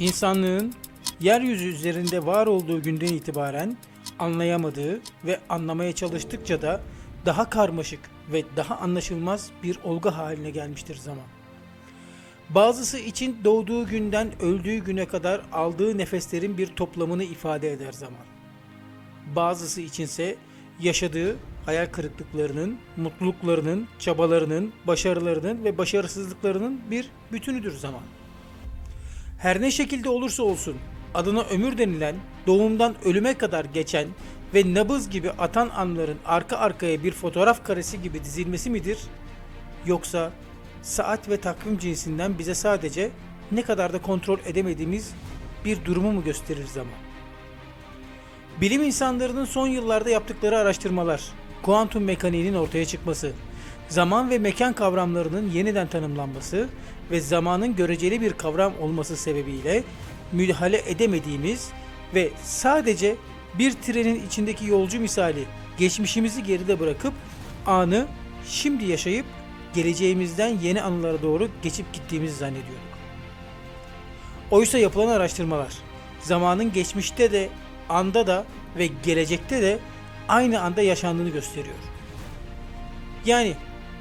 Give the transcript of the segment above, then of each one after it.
İnsanlığın yeryüzü üzerinde var olduğu günden itibaren anlayamadığı ve anlamaya çalıştıkça da daha karmaşık ve daha anlaşılmaz bir olgu haline gelmiştir zaman. Bazısı için doğduğu günden öldüğü güne kadar aldığı nefeslerin bir toplamını ifade eder zaman. Bazısı içinse yaşadığı hayal kırıklıklarının, mutluluklarının, çabalarının, başarılarının ve başarısızlıklarının bir bütünüdür zaman. Her ne şekilde olursa olsun adına ömür denilen, doğumdan ölüme kadar geçen ve nabız gibi atan anların arka arkaya bir fotoğraf karesi gibi dizilmesi midir? Yoksa saat ve takvim cinsinden bize sadece ne kadar da kontrol edemediğimiz bir durumu mu gösterir zaman? Bilim insanlarının son yıllarda yaptıkları araştırmalar, kuantum mekaniğinin ortaya çıkması, zaman ve mekan kavramlarının yeniden tanımlanması ve zamanın göreceli bir kavram olması sebebiyle müdahale edemediğimiz ve sadece bir trenin içindeki yolcu misali geçmişimizi geride bırakıp anı şimdi yaşayıp geleceğimizden yeni anılara doğru geçip gittiğimizi zannediyorduk. Oysa yapılan araştırmalar zamanın geçmişte de anda da ve gelecekte de aynı anda yaşandığını gösteriyor. Yani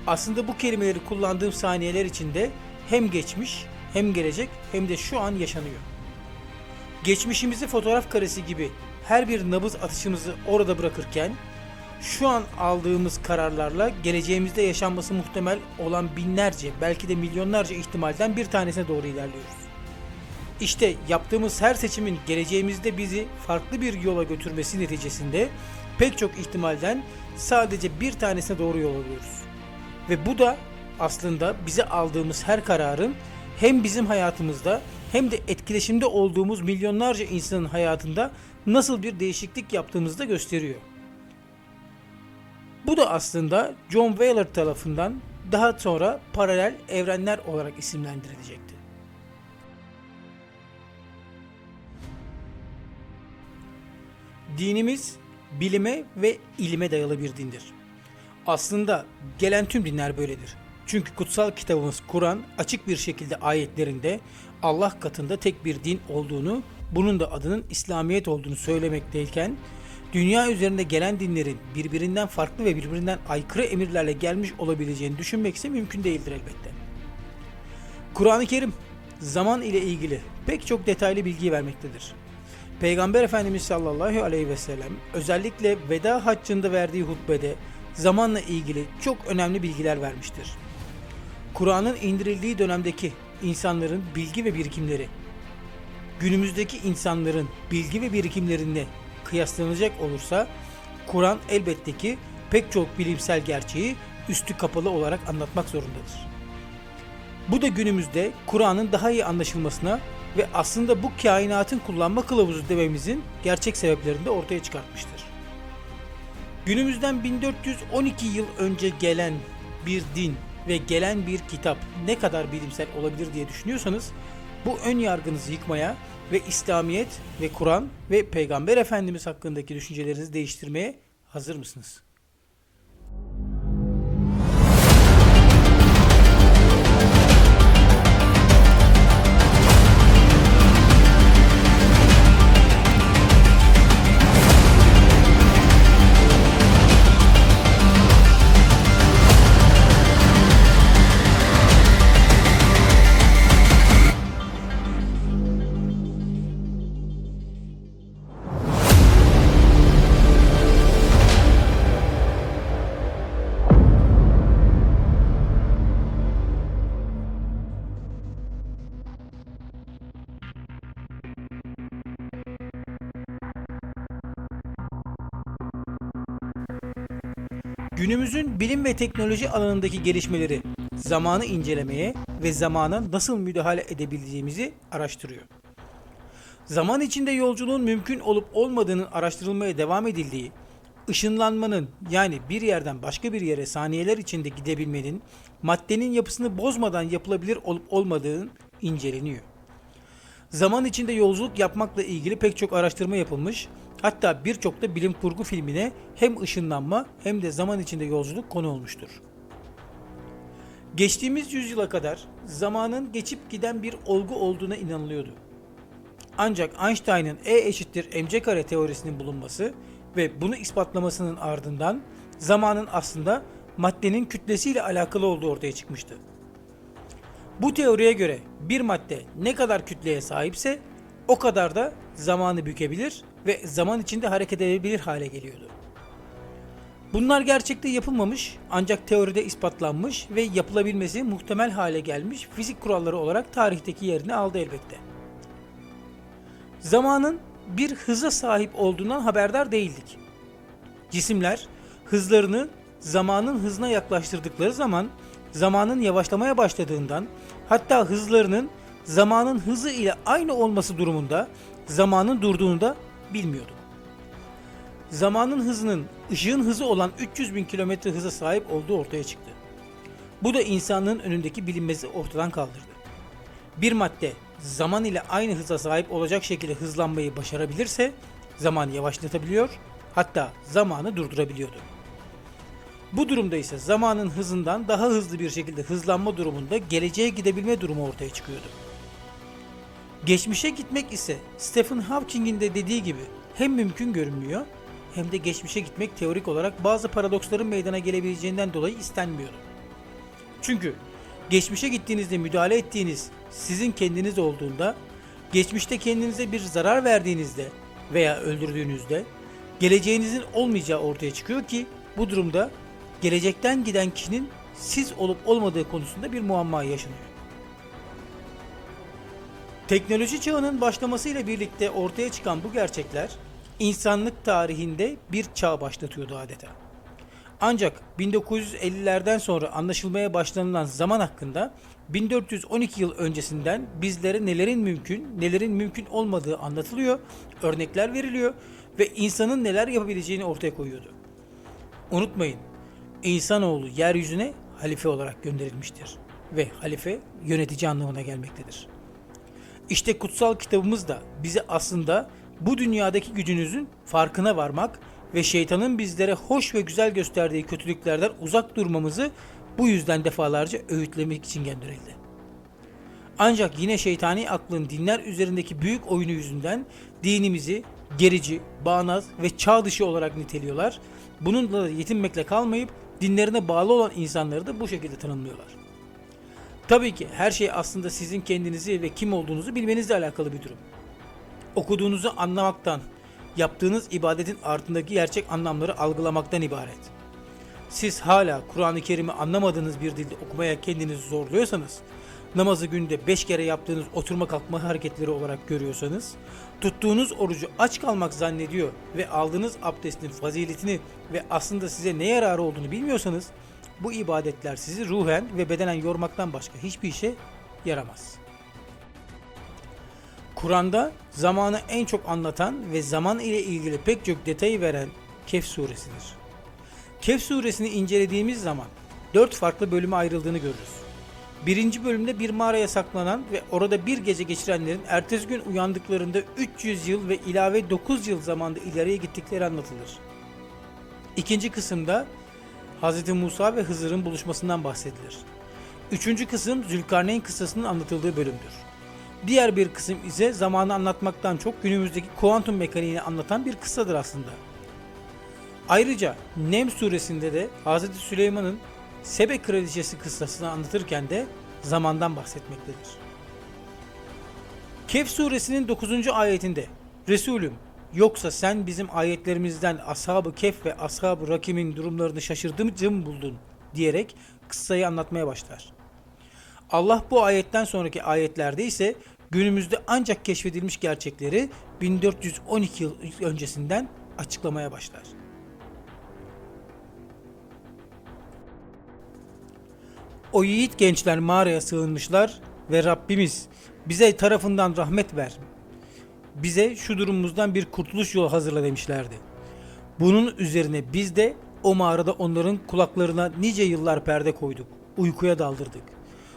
aslında bu kelimeleri kullandığım saniyeler içinde hem geçmiş hem gelecek hem de şu an yaşanıyor. Geçmişimizi fotoğraf karesi gibi her bir nabız atışımızı orada bırakırken şu an aldığımız kararlarla geleceğimizde yaşanması muhtemel olan binlerce belki de milyonlarca ihtimalden bir tanesine doğru ilerliyoruz. İşte yaptığımız her seçimin geleceğimizde bizi farklı bir yola götürmesi neticesinde pek çok ihtimalden sadece bir tanesine doğru yol alıyoruz. Ve bu da aslında bize aldığımız her kararın hem bizim hayatımızda hem de etkileşimde olduğumuz milyonlarca insanın hayatında nasıl bir değişiklik yaptığımızı da gösteriyor. Bu da aslında John Wheeler tarafından daha sonra paralel evrenler olarak isimlendirilecekti. Dinimiz bilime ve ilime dayalı bir dindir. Aslında gelen tüm dinler böyledir. Çünkü kutsal kitabımız Kur'an açık bir şekilde ayetlerinde Allah katında tek bir din olduğunu, bunun da adının İslamiyet olduğunu söylemekteyken, dünya üzerinde gelen dinlerin birbirinden farklı ve birbirinden aykırı emirlerle gelmiş olabileceğini düşünmek ise mümkün değildir elbette. Kur'an-ı Kerim zaman ile ilgili pek çok detaylı bilgi vermektedir. Peygamber Efendimiz sallallahu aleyhi ve sellem özellikle veda haccında verdiği hutbede zamanla ilgili çok önemli bilgiler vermiştir. Kur'an'ın indirildiği dönemdeki insanların bilgi ve birikimleri günümüzdeki insanların bilgi ve birikimlerine kıyaslanacak olursa Kur'an elbette ki pek çok bilimsel gerçeği üstü kapalı olarak anlatmak zorundadır. Bu da günümüzde Kur'an'ın daha iyi anlaşılmasına ve aslında bu kainatın kullanma kılavuzu dememizin gerçek sebeplerini de ortaya çıkartmıştır. Günümüzden 1412 yıl önce gelen bir din ve gelen bir kitap ne kadar bilimsel olabilir diye düşünüyorsanız bu ön yargınızı yıkmaya ve İslamiyet ve Kur'an ve Peygamber Efendimiz hakkındaki düşüncelerinizi değiştirmeye hazır mısınız? Günümüzün bilim ve teknoloji alanındaki gelişmeleri zamanı incelemeye ve zamana nasıl müdahale edebileceğimizi araştırıyor. Zaman içinde yolculuğun mümkün olup olmadığının araştırılmaya devam edildiği, ışınlanmanın yani bir yerden başka bir yere saniyeler içinde gidebilmenin maddenin yapısını bozmadan yapılabilir olup olmadığının inceleniyor. Zaman içinde yolculuk yapmakla ilgili pek çok araştırma yapılmış Hatta birçok da bilim kurgu filmine hem ışınlanma hem de zaman içinde yolculuk konu olmuştur. Geçtiğimiz yüzyıla kadar zamanın geçip giden bir olgu olduğuna inanılıyordu. Ancak Einstein'ın E eşittir mc kare teorisinin bulunması ve bunu ispatlamasının ardından zamanın aslında maddenin kütlesiyle alakalı olduğu ortaya çıkmıştı. Bu teoriye göre bir madde ne kadar kütleye sahipse o kadar da zamanı bükebilir ve zaman içinde hareket edebilir hale geliyordu. Bunlar gerçekte yapılmamış ancak teoride ispatlanmış ve yapılabilmesi muhtemel hale gelmiş fizik kuralları olarak tarihteki yerini aldı elbette. Zamanın bir hıza sahip olduğundan haberdar değildik. Cisimler hızlarını zamanın hızına yaklaştırdıkları zaman zamanın yavaşlamaya başladığından hatta hızlarının zamanın hızı ile aynı olması durumunda zamanın durduğunu da bilmiyorduk. Zamanın hızının ışığın hızı olan 300 bin kilometre hıza sahip olduğu ortaya çıktı. Bu da insanlığın önündeki bilinmezi ortadan kaldırdı. Bir madde zaman ile aynı hıza sahip olacak şekilde hızlanmayı başarabilirse zamanı yavaşlatabiliyor hatta zamanı durdurabiliyordu. Bu durumda ise zamanın hızından daha hızlı bir şekilde hızlanma durumunda geleceğe gidebilme durumu ortaya çıkıyordu. Geçmişe gitmek ise Stephen Hawking'in de dediği gibi hem mümkün görünmüyor hem de geçmişe gitmek teorik olarak bazı paradoksların meydana gelebileceğinden dolayı istenmiyordu. Çünkü geçmişe gittiğinizde müdahale ettiğiniz sizin kendiniz olduğunda, geçmişte kendinize bir zarar verdiğinizde veya öldürdüğünüzde geleceğinizin olmayacağı ortaya çıkıyor ki bu durumda gelecekten giden kişinin siz olup olmadığı konusunda bir muamma yaşanıyor. Teknoloji çağının başlamasıyla birlikte ortaya çıkan bu gerçekler insanlık tarihinde bir çağ başlatıyordu adeta. Ancak 1950'lerden sonra anlaşılmaya başlanılan zaman hakkında 1412 yıl öncesinden bizlere nelerin mümkün, nelerin mümkün olmadığı anlatılıyor, örnekler veriliyor ve insanın neler yapabileceğini ortaya koyuyordu. Unutmayın, insanoğlu yeryüzüne halife olarak gönderilmiştir ve halife yönetici anlamına gelmektedir. İşte kutsal kitabımız da bize aslında bu dünyadaki gücünüzün farkına varmak ve şeytanın bizlere hoş ve güzel gösterdiği kötülüklerden uzak durmamızı bu yüzden defalarca öğütlemek için gönderildi. Ancak yine şeytani aklın dinler üzerindeki büyük oyunu yüzünden dinimizi gerici, bağnaz ve çağ dışı olarak niteliyorlar. Bununla da yetinmekle kalmayıp dinlerine bağlı olan insanları da bu şekilde tanımlıyorlar. Tabii ki her şey aslında sizin kendinizi ve kim olduğunuzu bilmenizle alakalı bir durum. Okuduğunuzu anlamaktan, yaptığınız ibadetin ardındaki gerçek anlamları algılamaktan ibaret. Siz hala Kur'an-ı Kerim'i anlamadığınız bir dilde okumaya kendinizi zorluyorsanız, namazı günde 5 kere yaptığınız oturma kalkma hareketleri olarak görüyorsanız, tuttuğunuz orucu aç kalmak zannediyor ve aldığınız abdestin faziletini ve aslında size ne yararı olduğunu bilmiyorsanız, bu ibadetler sizi ruhen ve bedenen yormaktan başka hiçbir işe yaramaz. Kur'an'da zamanı en çok anlatan ve zaman ile ilgili pek çok detayı veren Kehf suresidir. Kehf suresini incelediğimiz zaman dört farklı bölüme ayrıldığını görürüz. Birinci bölümde bir mağaraya saklanan ve orada bir gece geçirenlerin ertesi gün uyandıklarında 300 yıl ve ilave 9 yıl zamanda ileriye gittikleri anlatılır. İkinci kısımda Hz. Musa ve Hızır'ın buluşmasından bahsedilir. Üçüncü kısım Zülkarneyn kıssasının anlatıldığı bölümdür. Diğer bir kısım ise zamanı anlatmaktan çok günümüzdeki kuantum mekaniğini anlatan bir kıssadır aslında. Ayrıca Nem suresinde de Hz. Süleyman'ın Sebe kraliçesi kıssasını anlatırken de zamandan bahsetmektedir. Kehf suresinin 9. ayetinde Resulüm yoksa sen bizim ayetlerimizden ashab-ı kef ve ashab-ı rakimin durumlarını şaşırtıcı mı buldun diyerek kıssayı anlatmaya başlar. Allah bu ayetten sonraki ayetlerde ise günümüzde ancak keşfedilmiş gerçekleri 1412 yıl öncesinden açıklamaya başlar. O yiğit gençler mağaraya sığınmışlar ve Rabbimiz bize tarafından rahmet ver. Bize şu durumumuzdan bir kurtuluş yolu hazırla demişlerdi. Bunun üzerine biz de o mağarada onların kulaklarına nice yıllar perde koyduk. Uykuya daldırdık.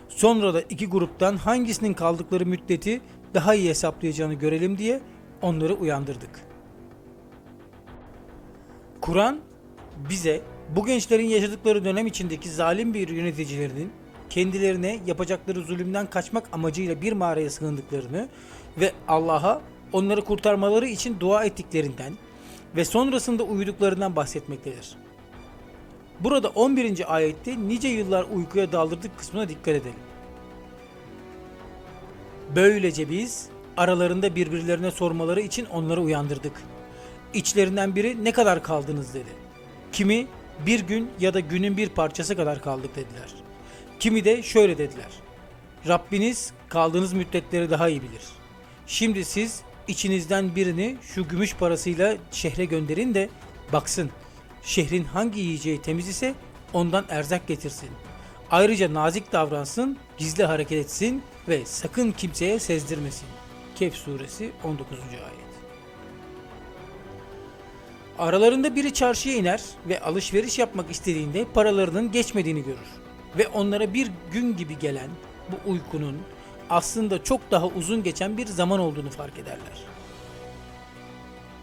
Sonra da iki gruptan hangisinin kaldıkları müddeti daha iyi hesaplayacağını görelim diye onları uyandırdık. Kur'an bize bu gençlerin yaşadıkları dönem içindeki zalim bir yöneticilerinin kendilerine yapacakları zulümden kaçmak amacıyla bir mağaraya sığındıklarını ve Allah'a onları kurtarmaları için dua ettiklerinden ve sonrasında uyuduklarından bahsetmektedir. Burada 11. ayette nice yıllar uykuya daldırdık kısmına dikkat edelim. Böylece biz aralarında birbirlerine sormaları için onları uyandırdık. İçlerinden biri ne kadar kaldınız dedi. Kimi bir gün ya da günün bir parçası kadar kaldık dediler. Kimi de şöyle dediler. Rabbiniz kaldığınız müddetleri daha iyi bilir. Şimdi siz içinizden birini şu gümüş parasıyla şehre gönderin de baksın. Şehrin hangi yiyeceği temiz ise ondan erzak getirsin. Ayrıca nazik davransın, gizli hareket etsin ve sakın kimseye sezdirmesin. Kehf suresi 19. ayet. Aralarında biri çarşıya iner ve alışveriş yapmak istediğinde paralarının geçmediğini görür. Ve onlara bir gün gibi gelen bu uykunun aslında çok daha uzun geçen bir zaman olduğunu fark ederler.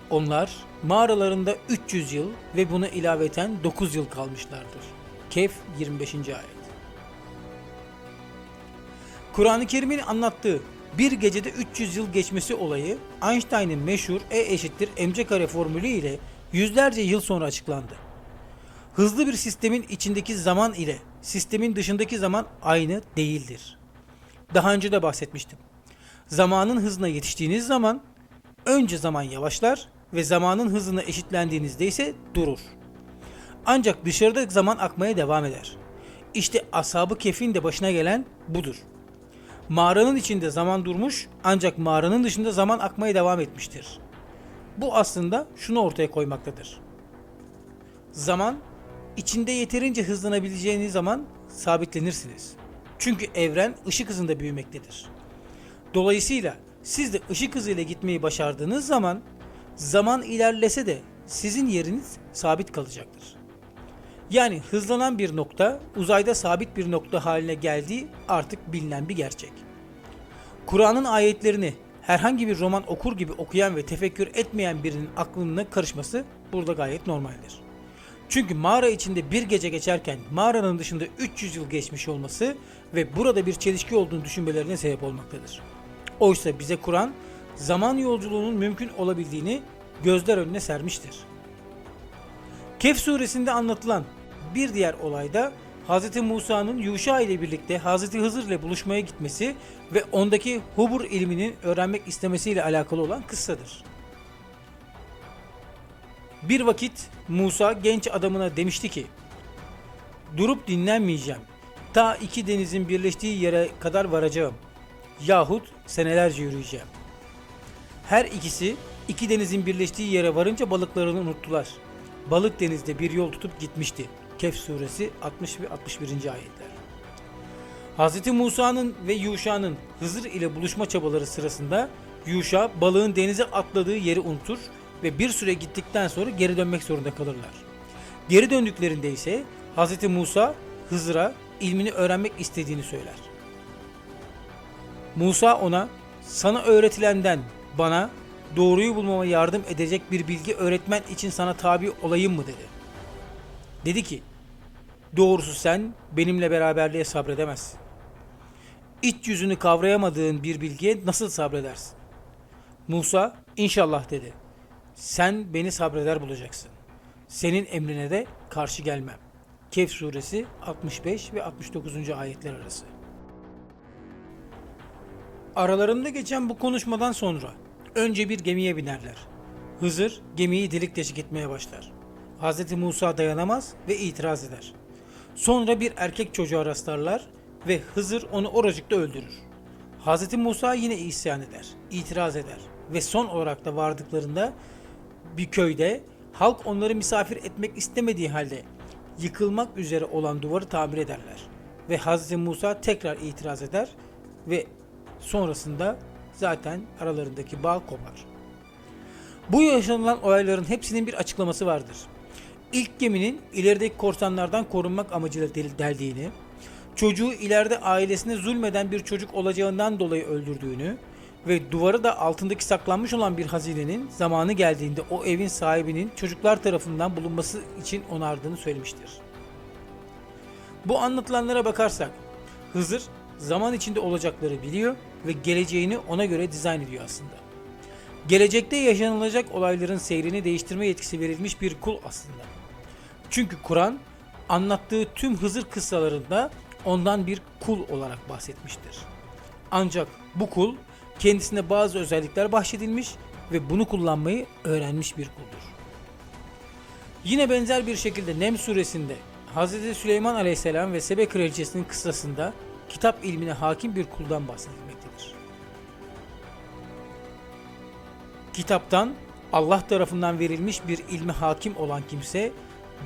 Onlar mağaralarında 300 yıl ve buna ilaveten 9 yıl kalmışlardır. Kehf 25. ayet. Kur'an-ı Kerim'in anlattığı bir gecede 300 yıl geçmesi olayı Einstein'ın meşhur E eşittir mc kare formülü ile yüzlerce yıl sonra açıklandı. Hızlı bir sistemin içindeki zaman ile sistemin dışındaki zaman aynı değildir. Daha önce de bahsetmiştim. Zamanın hızına yetiştiğiniz zaman önce zaman yavaşlar ve zamanın hızına eşitlendiğinizde ise durur. Ancak dışarıda zaman akmaya devam eder. İşte ashabı kefin de başına gelen budur. Mağaranın içinde zaman durmuş ancak mağaranın dışında zaman akmaya devam etmiştir. Bu aslında şunu ortaya koymaktadır. Zaman içinde yeterince hızlanabileceğiniz zaman sabitlenirsiniz. Çünkü evren ışık hızında büyümektedir. Dolayısıyla siz de ışık hızıyla gitmeyi başardığınız zaman zaman ilerlese de sizin yeriniz sabit kalacaktır. Yani hızlanan bir nokta uzayda sabit bir nokta haline geldiği artık bilinen bir gerçek. Kur'an'ın ayetlerini herhangi bir roman okur gibi okuyan ve tefekkür etmeyen birinin aklına karışması burada gayet normaldir. Çünkü mağara içinde bir gece geçerken mağaranın dışında 300 yıl geçmiş olması ve burada bir çelişki olduğunu düşünmelerine sebep olmaktadır. Oysa bize Kur'an zaman yolculuğunun mümkün olabildiğini gözler önüne sermiştir. Kehf suresinde anlatılan bir diğer olayda Hz. Musa'nın Yuşa ile birlikte Hz. Hızır ile buluşmaya gitmesi ve ondaki hubur ilminin öğrenmek istemesiyle alakalı olan kıssadır. Bir vakit Musa genç adamına demişti ki Durup dinlenmeyeceğim. Ta iki denizin birleştiği yere kadar varacağım. Yahut senelerce yürüyeceğim. Her ikisi iki denizin birleştiği yere varınca balıklarını unuttular. Balık denizde bir yol tutup gitmişti. Kehf suresi 60 ve 61. ayetler. Hz. Musa'nın ve Yuşa'nın Hızır ile buluşma çabaları sırasında Yuşa balığın denize atladığı yeri unutur ve bir süre gittikten sonra geri dönmek zorunda kalırlar. Geri döndüklerinde ise Hz. Musa Hızır'a ilmini öğrenmek istediğini söyler. Musa ona sana öğretilenden bana doğruyu bulmama yardım edecek bir bilgi öğretmen için sana tabi olayım mı dedi. Dedi ki doğrusu sen benimle beraberliğe sabredemezsin. İç yüzünü kavrayamadığın bir bilgiye nasıl sabredersin? Musa inşallah dedi. Sen beni sabreder bulacaksın. Senin emrine de karşı gelmem. Kehf suresi 65 ve 69. ayetler arası. Aralarında geçen bu konuşmadan sonra önce bir gemiye binerler. Hızır gemiyi delik deşik etmeye başlar. Hz. Musa dayanamaz ve itiraz eder. Sonra bir erkek çocuğa rastlarlar ve Hızır onu oracıkta öldürür. Hz. Musa yine isyan eder, itiraz eder ve son olarak da vardıklarında bir köyde halk onları misafir etmek istemediği halde yıkılmak üzere olan duvarı tamir ederler. Ve Hz. Musa tekrar itiraz eder ve sonrasında zaten aralarındaki bağ kopar. Bu yaşanılan olayların hepsinin bir açıklaması vardır. İlk geminin ilerideki korsanlardan korunmak amacıyla deldiğini, çocuğu ileride ailesine zulmeden bir çocuk olacağından dolayı öldürdüğünü ve duvarı da altındaki saklanmış olan bir hazinenin zamanı geldiğinde o evin sahibinin çocuklar tarafından bulunması için onardığını söylemiştir. Bu anlatılanlara bakarsak Hızır zaman içinde olacakları biliyor ve geleceğini ona göre dizayn ediyor aslında. Gelecekte yaşanılacak olayların seyrini değiştirme yetkisi verilmiş bir kul aslında. Çünkü Kur'an anlattığı tüm Hızır kıssalarında ondan bir kul olarak bahsetmiştir. Ancak bu kul kendisine bazı özellikler bahşedilmiş ve bunu kullanmayı öğrenmiş bir kuldur. Yine benzer bir şekilde Nem suresinde Hz. Süleyman Aleyhisselam ve Sebe Kraliçesi'nin kıssasında kitap ilmine hakim bir kuldan bahsedilmektedir. Kitaptan Allah tarafından verilmiş bir ilmi hakim olan kimse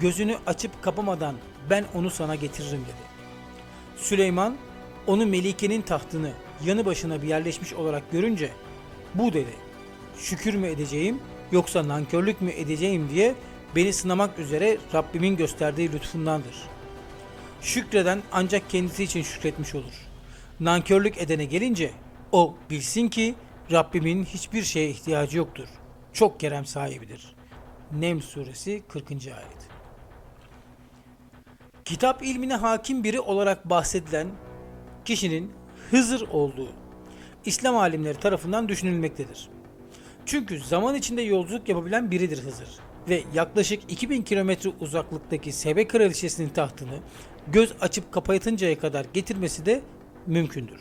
gözünü açıp kapamadan ben onu sana getiririm dedi. Süleyman onu Melike'nin tahtını yanı başına bir yerleşmiş olarak görünce bu dedi şükür mü edeceğim yoksa nankörlük mü edeceğim diye beni sınamak üzere Rabbimin gösterdiği lütfundandır. Şükreden ancak kendisi için şükretmiş olur. Nankörlük edene gelince o bilsin ki Rabbimin hiçbir şeye ihtiyacı yoktur. Çok kerem sahibidir. Nem suresi 40. ayet. Kitap ilmine hakim biri olarak bahsedilen kişinin Hızır olduğu İslam alimleri tarafından düşünülmektedir. Çünkü zaman içinde yolculuk yapabilen biridir Hızır ve yaklaşık 2000 kilometre uzaklıktaki Sebe Kraliçesi'nin tahtını göz açıp kapatıncaya kadar getirmesi de mümkündür.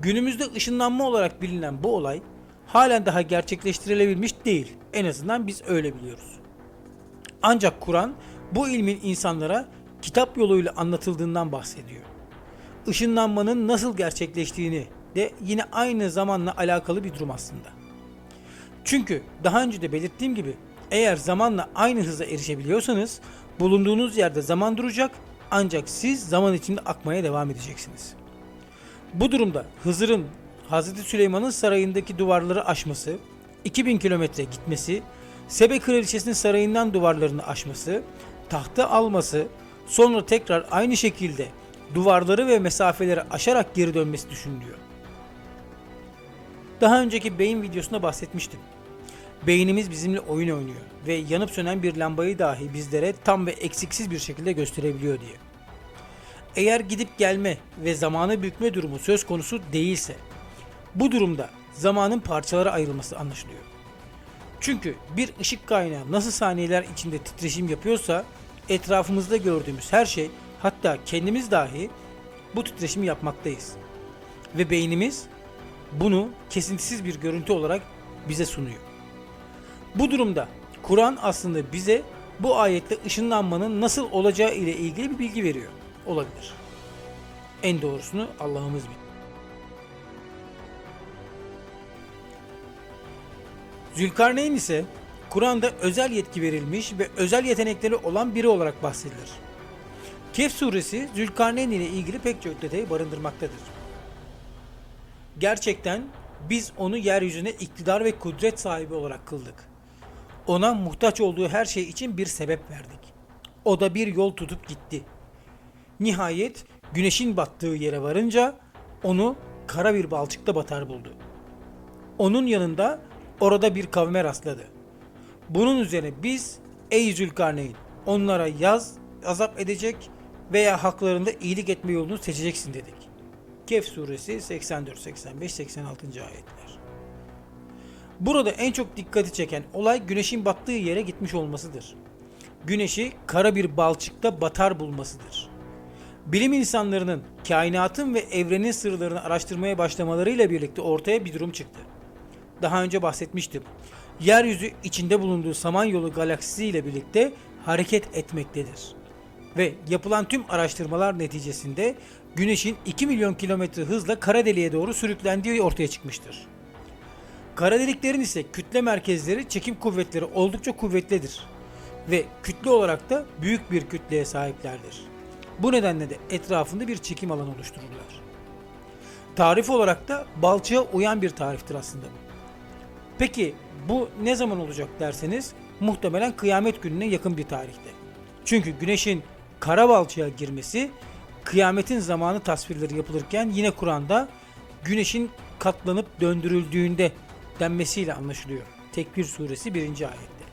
Günümüzde ışınlanma olarak bilinen bu olay halen daha gerçekleştirilebilmiş değil. En azından biz öyle biliyoruz. Ancak Kur'an bu ilmin insanlara kitap yoluyla anlatıldığından bahsediyor. Işınlanmanın nasıl gerçekleştiğini de yine aynı zamanla alakalı bir durum aslında. Çünkü daha önce de belirttiğim gibi eğer zamanla aynı hıza erişebiliyorsanız bulunduğunuz yerde zaman duracak ancak siz zaman içinde akmaya devam edeceksiniz. Bu durumda Hızır'ın Hazreti Süleyman'ın sarayındaki duvarları aşması, 2000 kilometre gitmesi, Sebe Kraliçesi'nin sarayından duvarlarını aşması, tahtı alması, sonra tekrar aynı şekilde duvarları ve mesafeleri aşarak geri dönmesi düşünülüyor. Daha önceki beyin videosunda bahsetmiştim. Beynimiz bizimle oyun oynuyor ve yanıp sönen bir lambayı dahi bizlere tam ve eksiksiz bir şekilde gösterebiliyor diye. Eğer gidip gelme ve zamanı bükme durumu söz konusu değilse, bu durumda zamanın parçalara ayrılması anlaşılıyor. Çünkü bir ışık kaynağı nasıl saniyeler içinde titreşim yapıyorsa etrafımızda gördüğümüz her şey hatta kendimiz dahi bu titreşimi yapmaktayız. Ve beynimiz bunu kesintisiz bir görüntü olarak bize sunuyor. Bu durumda Kur'an aslında bize bu ayette ışınlanmanın nasıl olacağı ile ilgili bir bilgi veriyor. Olabilir. En doğrusunu Allah'ımız bilir. Zülkarneyn ise Kur'an'da özel yetki verilmiş ve özel yetenekleri olan biri olarak bahsedilir. Kehf suresi Zülkarneyn ile ilgili pek çok detayı barındırmaktadır. Gerçekten biz onu yeryüzüne iktidar ve kudret sahibi olarak kıldık. Ona muhtaç olduğu her şey için bir sebep verdik. O da bir yol tutup gitti. Nihayet güneşin battığı yere varınca onu kara bir balçıkta batar buldu. Onun yanında orada bir kavme rastladı. Bunun üzerine biz ey Zülkarneyn onlara yaz, azap edecek veya haklarında iyilik etme yolunu seçeceksin dedik. Kehf suresi 84, 85, 86. ayetler. Burada en çok dikkati çeken olay güneşin battığı yere gitmiş olmasıdır. Güneşi kara bir balçıkta batar bulmasıdır. Bilim insanlarının kainatın ve evrenin sırlarını araştırmaya başlamalarıyla birlikte ortaya bir durum çıktı. Daha önce bahsetmiştim. Yeryüzü içinde bulunduğu Samanyolu galaksisi ile birlikte hareket etmektedir. Ve yapılan tüm araştırmalar neticesinde Güneş'in 2 milyon kilometre hızla kara deliğe doğru sürüklendiği ortaya çıkmıştır. Kara deliklerin ise kütle merkezleri çekim kuvvetleri oldukça kuvvetlidir ve kütle olarak da büyük bir kütleye sahiplerdir. Bu nedenle de etrafında bir çekim alanı oluştururlar. Tarif olarak da balçığa uyan bir tariftir aslında bu. Peki bu ne zaman olacak derseniz muhtemelen kıyamet gününe yakın bir tarihte. Çünkü güneşin kara balçığa girmesi kıyametin zamanı tasvirleri yapılırken yine Kur'an'da güneşin katlanıp döndürüldüğünde denmesiyle anlaşılıyor. Tekbir suresi 1. ayette.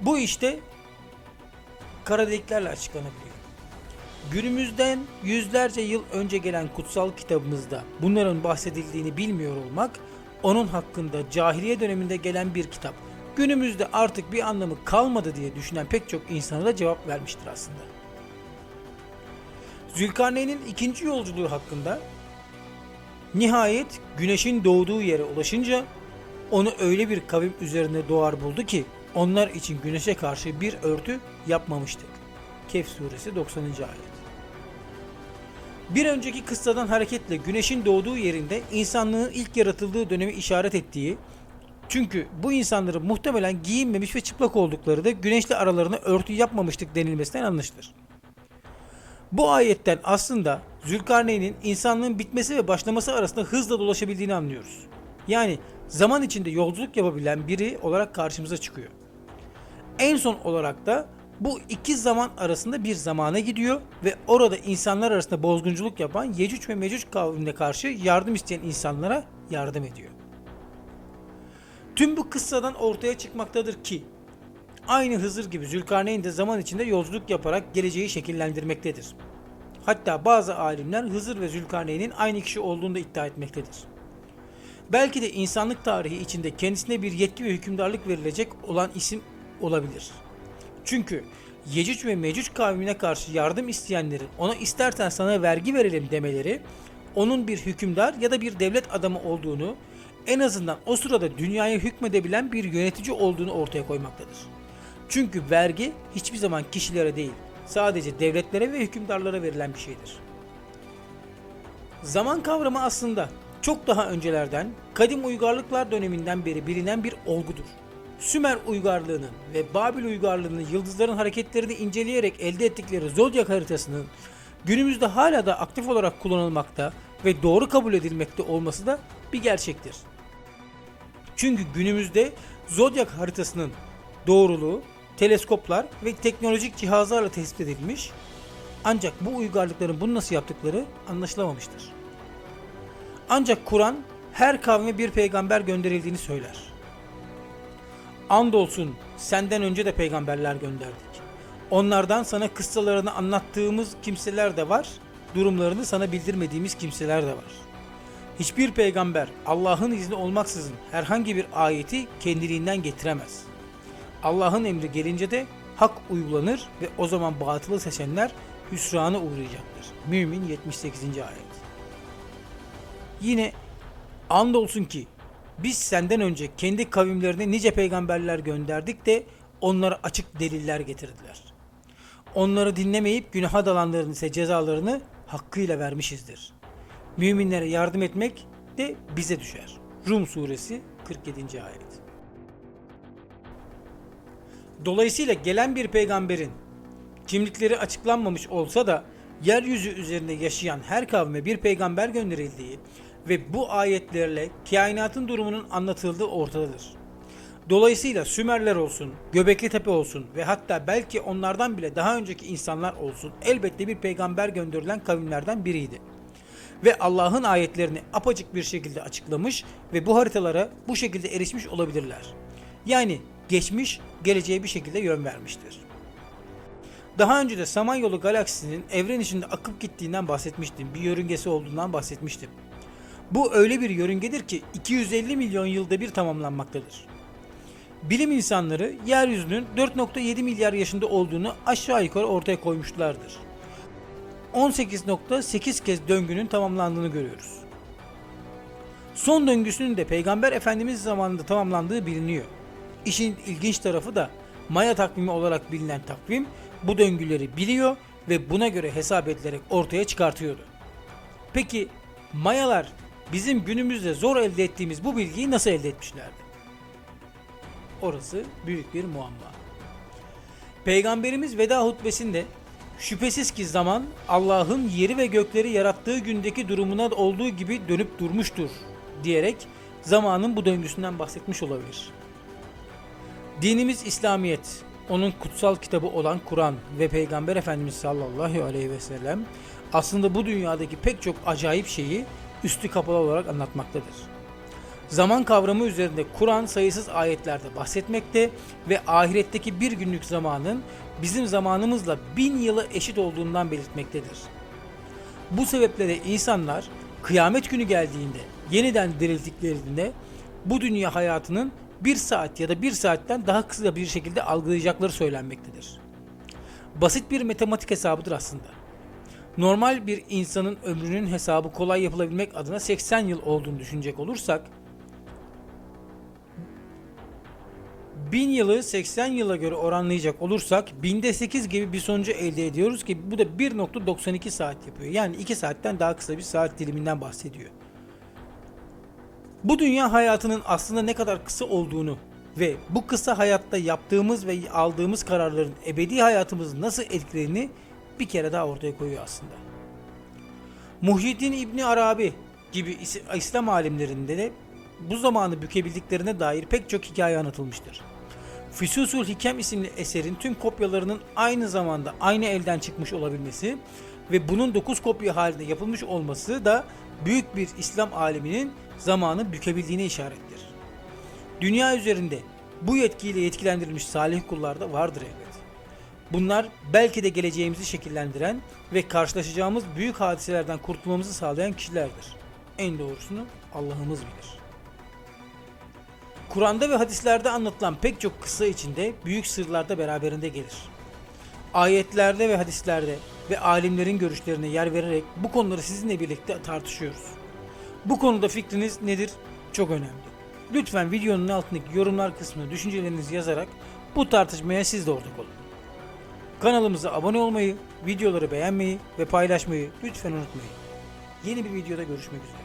Bu işte kara deliklerle açıklanabiliyor. günümüzden yüzlerce yıl önce gelen kutsal kitabımızda bunların bahsedildiğini bilmiyor olmak, onun hakkında cahiliye döneminde gelen bir kitap, günümüzde artık bir anlamı kalmadı diye düşünen pek çok insana da cevap vermiştir aslında. Zülkarneyn'in ikinci yolculuğu hakkında nihayet güneşin doğduğu yere ulaşınca onu öyle bir kavim üzerine doğar buldu ki onlar için güneşe karşı bir örtü yapmamıştık. Kehf suresi 90. ayet. Bir önceki kıssadan hareketle güneşin doğduğu yerinde insanlığın ilk yaratıldığı dönemi işaret ettiği çünkü bu insanların muhtemelen giyinmemiş ve çıplak oldukları da güneşle aralarına örtü yapmamıştık denilmesinden anlaşılır. Bu ayetten aslında Zülkarneyn'in insanlığın bitmesi ve başlaması arasında hızla dolaşabildiğini anlıyoruz. Yani zaman içinde yolculuk yapabilen biri olarak karşımıza çıkıyor. En son olarak da bu iki zaman arasında bir zamana gidiyor ve orada insanlar arasında bozgunculuk yapan Yecüc ve Mecüc kavmine karşı yardım isteyen insanlara yardım ediyor. Tüm bu kıssadan ortaya çıkmaktadır ki aynı Hızır gibi Zülkarneyn de zaman içinde yolculuk yaparak geleceği şekillendirmektedir. Hatta bazı alimler Hızır ve Zülkarneyn'in aynı kişi olduğunu da iddia etmektedir. Belki de insanlık tarihi içinde kendisine bir yetki ve hükümdarlık verilecek olan isim olabilir. Çünkü Yecüc ve Mecüc kavmine karşı yardım isteyenlerin ona istersen sana vergi verelim demeleri onun bir hükümdar ya da bir devlet adamı olduğunu en azından o sırada dünyaya hükmedebilen bir yönetici olduğunu ortaya koymaktadır. Çünkü vergi hiçbir zaman kişilere değil, sadece devletlere ve hükümdarlara verilen bir şeydir. Zaman kavramı aslında çok daha öncelerden, kadim uygarlıklar döneminden beri bilinen bir olgudur. Sümer uygarlığının ve Babil uygarlığının yıldızların hareketlerini inceleyerek elde ettikleri zodyak haritasının günümüzde hala da aktif olarak kullanılmakta ve doğru kabul edilmekte olması da bir gerçektir. Çünkü günümüzde zodyak haritasının doğruluğu teleskoplar ve teknolojik cihazlarla tespit edilmiş ancak bu uygarlıkların bunu nasıl yaptıkları anlaşılamamıştır. Ancak Kur'an her kavme bir peygamber gönderildiğini söyler. Andolsun senden önce de peygamberler gönderdik. Onlardan sana kıssalarını anlattığımız kimseler de var, durumlarını sana bildirmediğimiz kimseler de var. Hiçbir peygamber Allah'ın izni olmaksızın herhangi bir ayeti kendiliğinden getiremez. Allah'ın emri gelince de hak uygulanır ve o zaman batılı seçenler hüsrana uğrayacaktır. Mümin 78. ayet. Yine andolsun ki biz senden önce kendi kavimlerine nice peygamberler gönderdik de onlara açık deliller getirdiler. Onları dinlemeyip günaha dalanların ise cezalarını hakkıyla vermişizdir. Müminlere yardım etmek de bize düşer. Rum suresi 47. ayet. Dolayısıyla gelen bir peygamberin kimlikleri açıklanmamış olsa da yeryüzü üzerinde yaşayan her kavme bir peygamber gönderildiği ve bu ayetlerle kainatın durumunun anlatıldığı ortadadır. Dolayısıyla Sümerler olsun, Göbekli Tepe olsun ve hatta belki onlardan bile daha önceki insanlar olsun elbette bir peygamber gönderilen kavimlerden biriydi. Ve Allah'ın ayetlerini apacık bir şekilde açıklamış ve bu haritalara bu şekilde erişmiş olabilirler. Yani geçmiş, geleceğe bir şekilde yön vermiştir. Daha önce de Samanyolu galaksisinin evren içinde akıp gittiğinden bahsetmiştim. Bir yörüngesi olduğundan bahsetmiştim. Bu öyle bir yörüngedir ki 250 milyon yılda bir tamamlanmaktadır. Bilim insanları yeryüzünün 4.7 milyar yaşında olduğunu aşağı yukarı ortaya koymuşlardır. 18.8 kez döngünün tamamlandığını görüyoruz. Son döngüsünün de Peygamber Efendimiz zamanında tamamlandığı biliniyor. İşin ilginç tarafı da Maya takvimi olarak bilinen takvim bu döngüleri biliyor ve buna göre hesap edilerek ortaya çıkartıyordu. Peki Mayalar bizim günümüzde zor elde ettiğimiz bu bilgiyi nasıl elde etmişlerdi? Orası büyük bir muamma. Peygamberimiz veda hutbesinde şüphesiz ki zaman Allah'ın yeri ve gökleri yarattığı gündeki durumuna olduğu gibi dönüp durmuştur diyerek zamanın bu döngüsünden bahsetmiş olabilir. Dinimiz İslamiyet, onun kutsal kitabı olan Kur'an ve Peygamber Efendimiz sallallahu aleyhi ve sellem aslında bu dünyadaki pek çok acayip şeyi üstü kapalı olarak anlatmaktadır. Zaman kavramı üzerinde Kur'an sayısız ayetlerde bahsetmekte ve ahiretteki bir günlük zamanın bizim zamanımızla bin yılı eşit olduğundan belirtmektedir. Bu sebeple de insanlar kıyamet günü geldiğinde yeniden dirildiklerinde bu dünya hayatının bir saat ya da bir saatten daha kısa bir şekilde algılayacakları söylenmektedir. Basit bir matematik hesabıdır aslında. Normal bir insanın ömrünün hesabı kolay yapılabilmek adına 80 yıl olduğunu düşünecek olursak 1000 yılı 80 yıla göre oranlayacak olursak binde 8 gibi bir sonucu elde ediyoruz ki bu da 1.92 saat yapıyor. Yani 2 saatten daha kısa bir saat diliminden bahsediyor. Bu dünya hayatının aslında ne kadar kısa olduğunu ve bu kısa hayatta yaptığımız ve aldığımız kararların ebedi hayatımızı nasıl etkilediğini bir kere daha ortaya koyuyor aslında. Muhyiddin İbni Arabi gibi is- İslam alimlerinde de bu zamanı bükebildiklerine dair pek çok hikaye anlatılmıştır. Füsusul Hikem isimli eserin tüm kopyalarının aynı zamanda aynı elden çıkmış olabilmesi ve bunun 9 kopya halinde yapılmış olması da büyük bir İslam aliminin zamanı bükebildiğine işarettir. Dünya üzerinde bu yetkiyle yetkilendirilmiş salih kullar da vardır elbet. Bunlar belki de geleceğimizi şekillendiren ve karşılaşacağımız büyük hadiselerden kurtulmamızı sağlayan kişilerdir. En doğrusunu Allah'ımız bilir. Kur'an'da ve hadislerde anlatılan pek çok kıssa içinde büyük sırlar da beraberinde gelir. Ayetlerde ve hadislerde ve alimlerin görüşlerine yer vererek bu konuları sizinle birlikte tartışıyoruz. Bu konuda fikriniz nedir? Çok önemli. Lütfen videonun altındaki yorumlar kısmına düşüncelerinizi yazarak bu tartışmaya siz de ortak olun. Kanalımıza abone olmayı, videoları beğenmeyi ve paylaşmayı lütfen unutmayın. Yeni bir videoda görüşmek üzere.